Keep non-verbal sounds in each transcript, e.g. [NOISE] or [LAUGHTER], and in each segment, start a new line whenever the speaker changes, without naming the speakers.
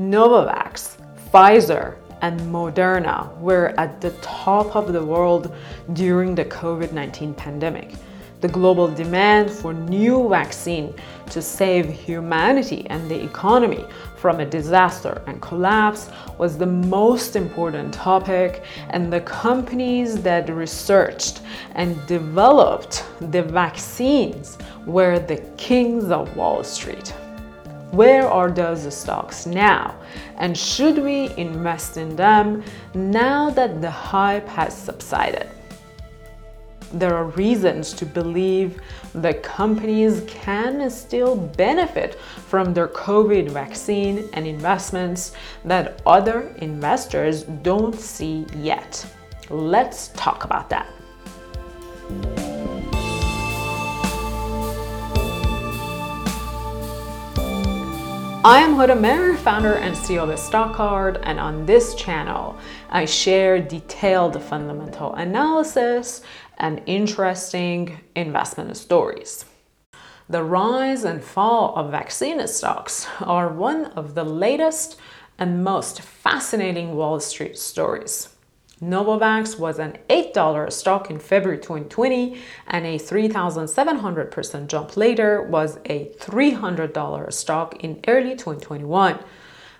Novavax, Pfizer, and Moderna were at the top of the world during the COVID 19 pandemic. The global demand for new vaccine to save humanity and the economy from a disaster and collapse was the most important topic, and the companies that researched and developed the vaccines were the kings of Wall Street. Where are those stocks now? And should we invest in them now that the hype has subsided? there are reasons to believe that companies can still benefit from their COVID vaccine and investments that other investors don't see yet. Let's talk about that. I am Huda Mer, founder and CEO of StockCard, and on this channel, I share detailed fundamental analysis and interesting investment stories. The rise and fall of vaccine stocks are one of the latest and most fascinating Wall Street stories. Novavax was an $8 stock in February 2020, and a 3,700% jump later was a $300 stock in early 2021.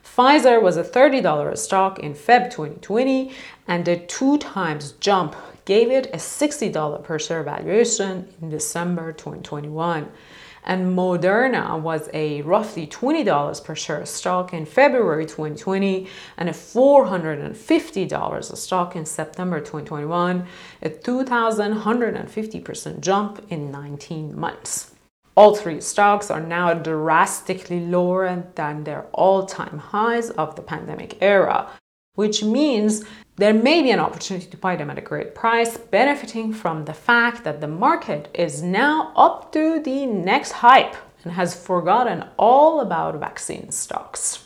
Pfizer was a $30 stock in Feb 2020, and a two times jump gave it a $60 per share valuation in December 2021. And Moderna was a roughly $20 per share stock in February 2020 and a $450 a stock in September 2021, a 2,150% jump in 19 months. All three stocks are now drastically lower than their all time highs of the pandemic era, which means there may be an opportunity to buy them at a great price, benefiting from the fact that the market is now up to the next hype and has forgotten all about vaccine stocks.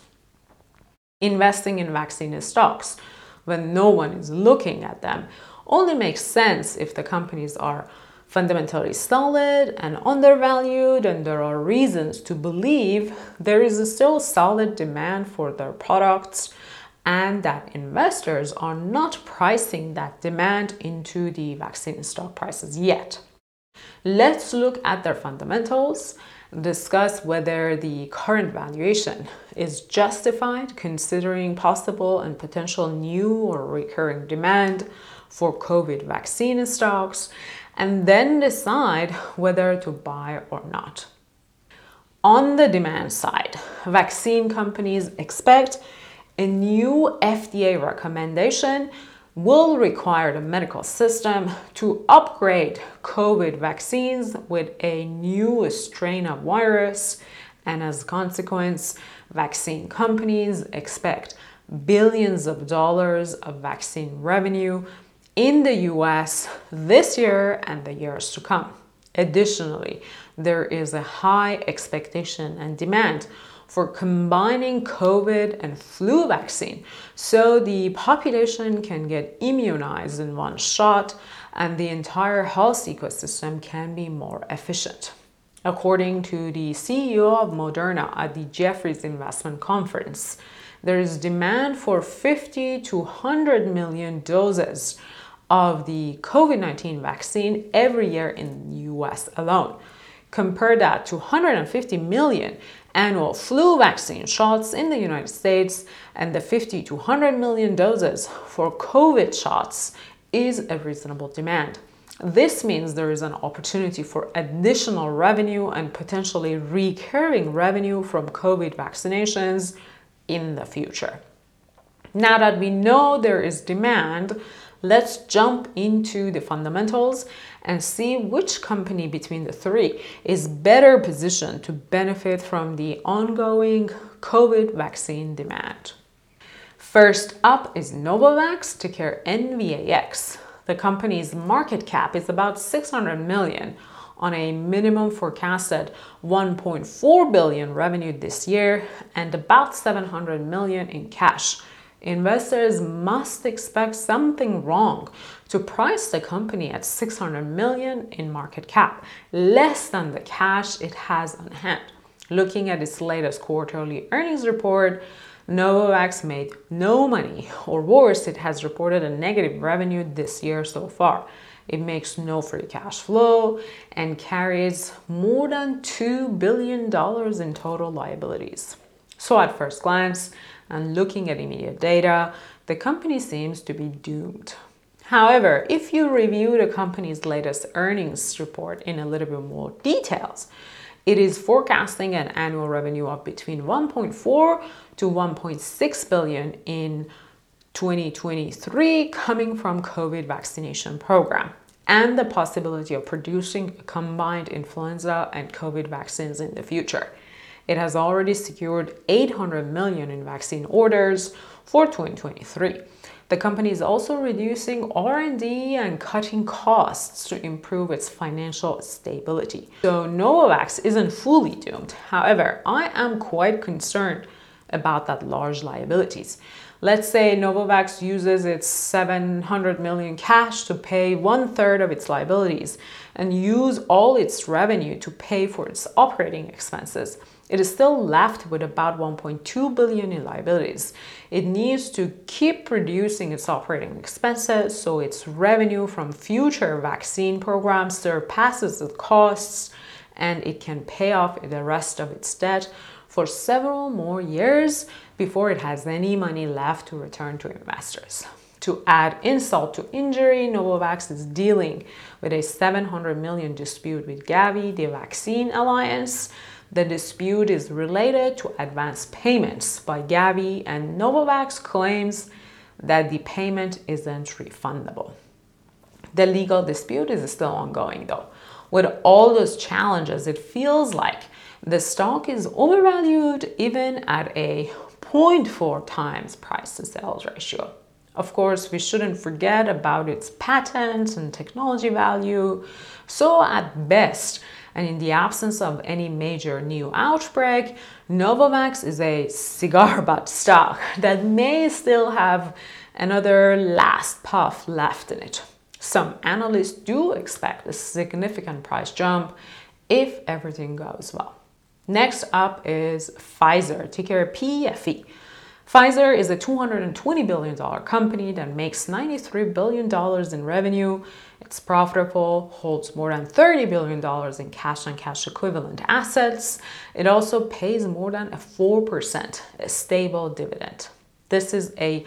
Investing in vaccine stocks when no one is looking at them only makes sense if the companies are fundamentally solid and undervalued, and there are reasons to believe there is still solid demand for their products and that investors are not pricing that demand into the vaccine stock prices yet. Let's look at their fundamentals, discuss whether the current valuation is justified considering possible and potential new or recurring demand for COVID vaccine stocks, and then decide whether to buy or not. On the demand side, vaccine companies expect a new FDA recommendation will require the medical system to upgrade COVID vaccines with a new strain of virus, and as a consequence, vaccine companies expect billions of dollars of vaccine revenue in the US this year and the years to come. Additionally, there is a high expectation and demand for combining COVID and flu vaccine so the population can get immunized in one shot and the entire health ecosystem can be more efficient. According to the CEO of Moderna at the Jefferies Investment Conference, there is demand for 50 to 100 million doses of the COVID 19 vaccine every year in the US alone. Compare that to 150 million annual flu vaccine shots in the United States and the 50 to 100 million doses for COVID shots is a reasonable demand. This means there is an opportunity for additional revenue and potentially recurring revenue from COVID vaccinations in the future. Now that we know there is demand, let's jump into the fundamentals and see which company between the three is better positioned to benefit from the ongoing COVID vaccine demand. First up is Novavax, ticker NVAX. The company's market cap is about 600 million on a minimum forecasted 1.4 billion revenue this year and about 700 million in cash Investors must expect something wrong to price the company at 600 million in market cap, less than the cash it has on hand. Looking at its latest quarterly earnings report, Novavax made no money, or worse, it has reported a negative revenue this year so far. It makes no free cash flow and carries more than $2 billion in total liabilities. So, at first glance, and looking at immediate data, the company seems to be doomed. However, if you review the company's latest earnings report in a little bit more details, it is forecasting an annual revenue of between 1.4 to 1.6 billion in 2023 coming from COVID vaccination program and the possibility of producing combined influenza and COVID vaccines in the future. It has already secured 800 million in vaccine orders for 2023. The company is also reducing R&D and cutting costs to improve its financial stability. So Novavax isn't fully doomed. However, I am quite concerned about that large liabilities. Let's say Novavax uses its 700 million cash to pay one third of its liabilities and use all its revenue to pay for its operating expenses it is still left with about 1.2 billion in liabilities. It needs to keep reducing its operating expenses so its revenue from future vaccine programs surpasses the costs and it can pay off the rest of its debt for several more years before it has any money left to return to investors. To add insult to injury, Novavax is dealing with a 700 million dispute with Gavi, the vaccine alliance. The dispute is related to advance payments by Gavi, and Novavax claims that the payment isn't refundable. The legal dispute is still ongoing though. With all those challenges, it feels like the stock is overvalued even at a 0.4 times price to sales ratio. Of course, we shouldn't forget about its patents and technology value. So, at best, and in the absence of any major new outbreak, Novavax is a cigar [LAUGHS] butt stock that may still have another last puff left in it. Some analysts do expect a significant price jump if everything goes well. Next up is Pfizer, ticker PFE. Pfizer is a $220 billion company that makes $93 billion in revenue. It's profitable, holds more than $30 billion in cash and cash equivalent assets. It also pays more than a 4% a stable dividend. This is a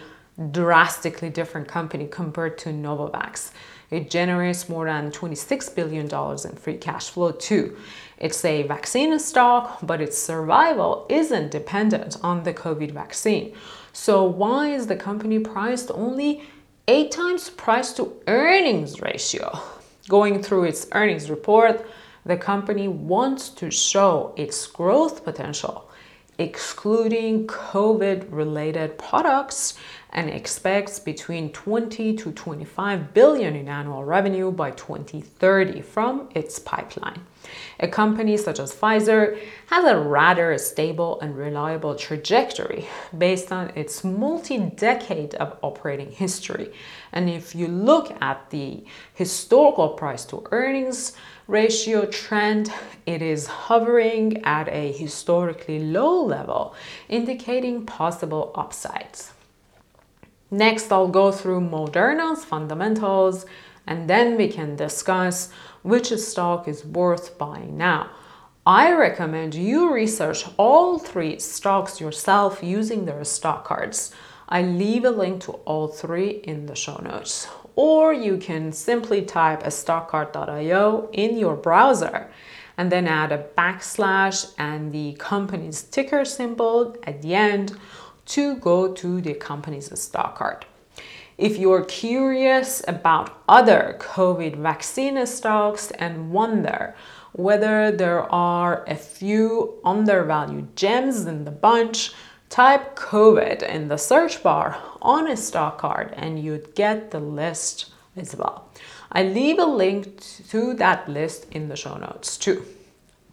drastically different company compared to Novavax. It generates more than $26 billion in free cash flow, too. It's a vaccine stock, but its survival isn't dependent on the COVID vaccine. So, why is the company priced only eight times price to earnings ratio? Going through its earnings report, the company wants to show its growth potential excluding COVID related products and expects between 20 to 25 billion in annual revenue by 2030 from its pipeline. A company such as Pfizer has a rather stable and reliable trajectory based on its multi decade of operating history. And if you look at the historical price to earnings ratio trend, it is hovering at a historically low level, indicating possible upsides. Next, I'll go through Moderna's fundamentals and then we can discuss which stock is worth buying now. I recommend you research all three stocks yourself using their stock cards. I leave a link to all three in the show notes. Or you can simply type a stockcard.io in your browser and then add a backslash and the company's ticker symbol at the end to go to the company's stock card. If you're curious about other COVID vaccine stocks and wonder whether there are a few undervalued gems in the bunch, type COVID in the search bar on a stock card and you'd get the list as well. I leave a link to that list in the show notes too.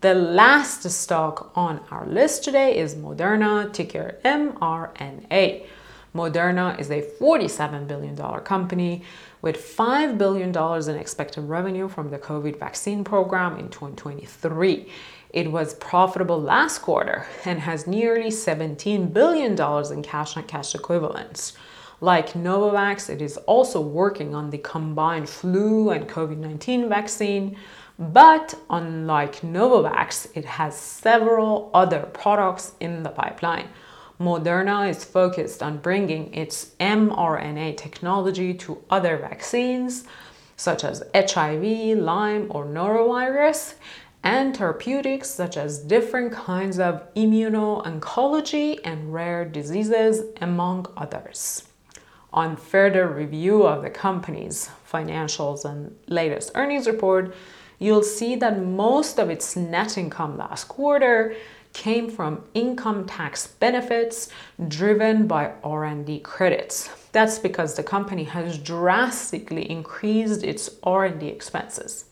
The last stock on our list today is Moderna, ticker MRNA. Moderna is a $47 billion company with $5 billion in expected revenue from the COVID vaccine program in 2023. It was profitable last quarter and has nearly $17 billion in cash and cash equivalents. Like Novavax, it is also working on the combined flu and COVID 19 vaccine, but unlike Novavax, it has several other products in the pipeline. Moderna is focused on bringing its mRNA technology to other vaccines, such as HIV, Lyme, or norovirus, and therapeutics such as different kinds of immuno-oncology and rare diseases, among others. On further review of the company's financials and latest earnings report, you'll see that most of its net income last quarter came from income tax benefits driven by R&D credits. That's because the company has drastically increased its R&D expenses.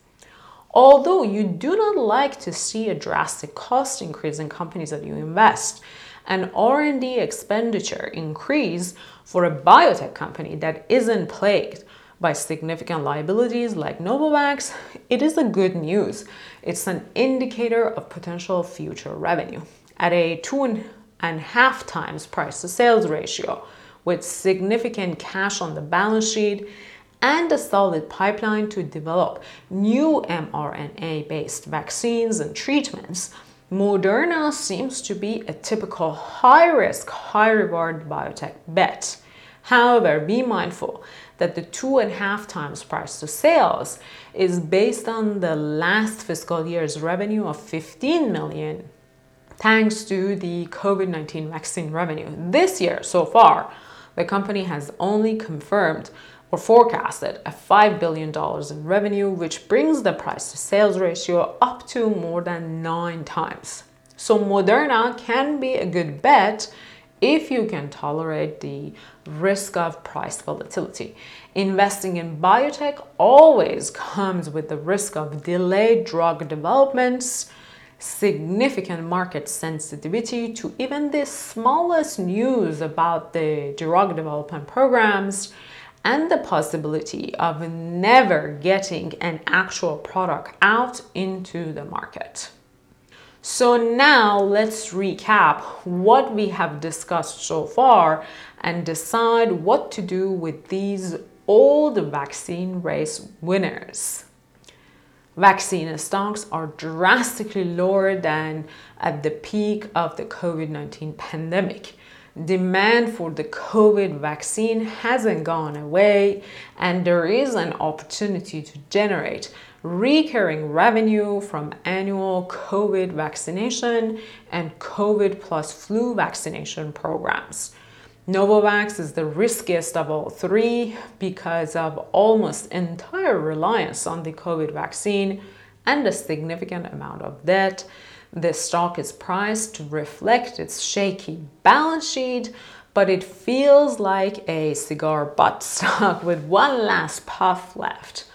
Although you do not like to see a drastic cost increase in companies that you invest, an R&D expenditure increase for a biotech company that isn't plagued by significant liabilities like Novavax, it is a good news. It's an indicator of potential future revenue. At a two and a half times price to sales ratio, with significant cash on the balance sheet and a solid pipeline to develop new mRNA based vaccines and treatments, Moderna seems to be a typical high risk, high reward biotech bet. However, be mindful that the two and a half times price to sales is based on the last fiscal year's revenue of 15 million, thanks to the COVID 19 vaccine revenue. This year, so far, the company has only confirmed or forecasted at $5 billion in revenue, which brings the price to sales ratio up to more than nine times. So Moderna can be a good bet if you can tolerate the risk of price volatility. Investing in biotech always comes with the risk of delayed drug developments, significant market sensitivity to even the smallest news about the drug development programs, and the possibility of never getting an actual product out into the market. So now let's recap what we have discussed so far and decide what to do with these old vaccine race winners. Vaccine stocks are drastically lower than at the peak of the COVID 19 pandemic demand for the COVID vaccine hasn't gone away, and there is an opportunity to generate recurring revenue from annual COVID vaccination and COVID plus flu vaccination programs. Novavax is the riskiest of all three because of almost entire reliance on the COVID vaccine and a significant amount of debt the stock is priced to reflect its shaky balance sheet, but it feels like a cigar butt [LAUGHS] stock with one last puff left.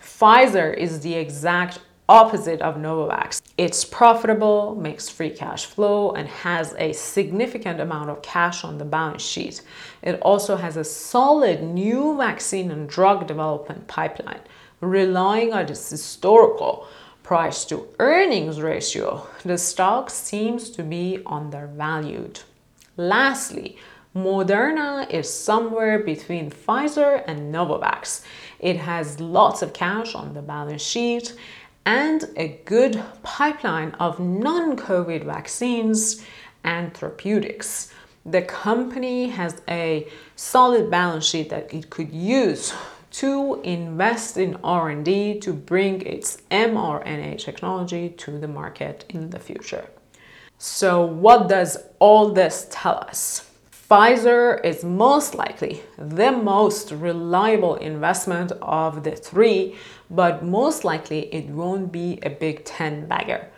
Pfizer is the exact opposite of Novavax. It's profitable, makes free cash flow, and has a significant amount of cash on the balance sheet. It also has a solid new vaccine and drug development pipeline, relying on its historical price to earnings ratio, the stock seems to be undervalued. Lastly, Moderna is somewhere between Pfizer and Novavax. It has lots of cash on the balance sheet and a good pipeline of non COVID vaccines and therapeutics. The company has a solid balance sheet that it could use to invest in R&D to bring its mRNA technology to the market in the future. So what does all this tell us? Pfizer is most likely the most reliable investment of the three, but most likely it won't be a Big 10 bagger.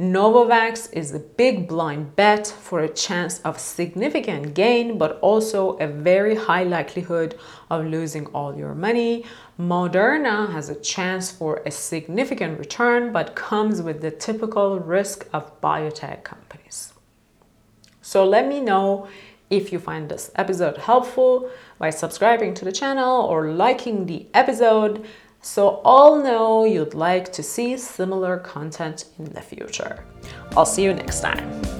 Novavax is a big blind bet for a chance of significant gain, but also a very high likelihood of losing all your money. Moderna has a chance for a significant return, but comes with the typical risk of biotech companies. So let me know if you find this episode helpful by subscribing to the channel or liking the episode so all know you'd like to see similar content in the future. I'll see you next time.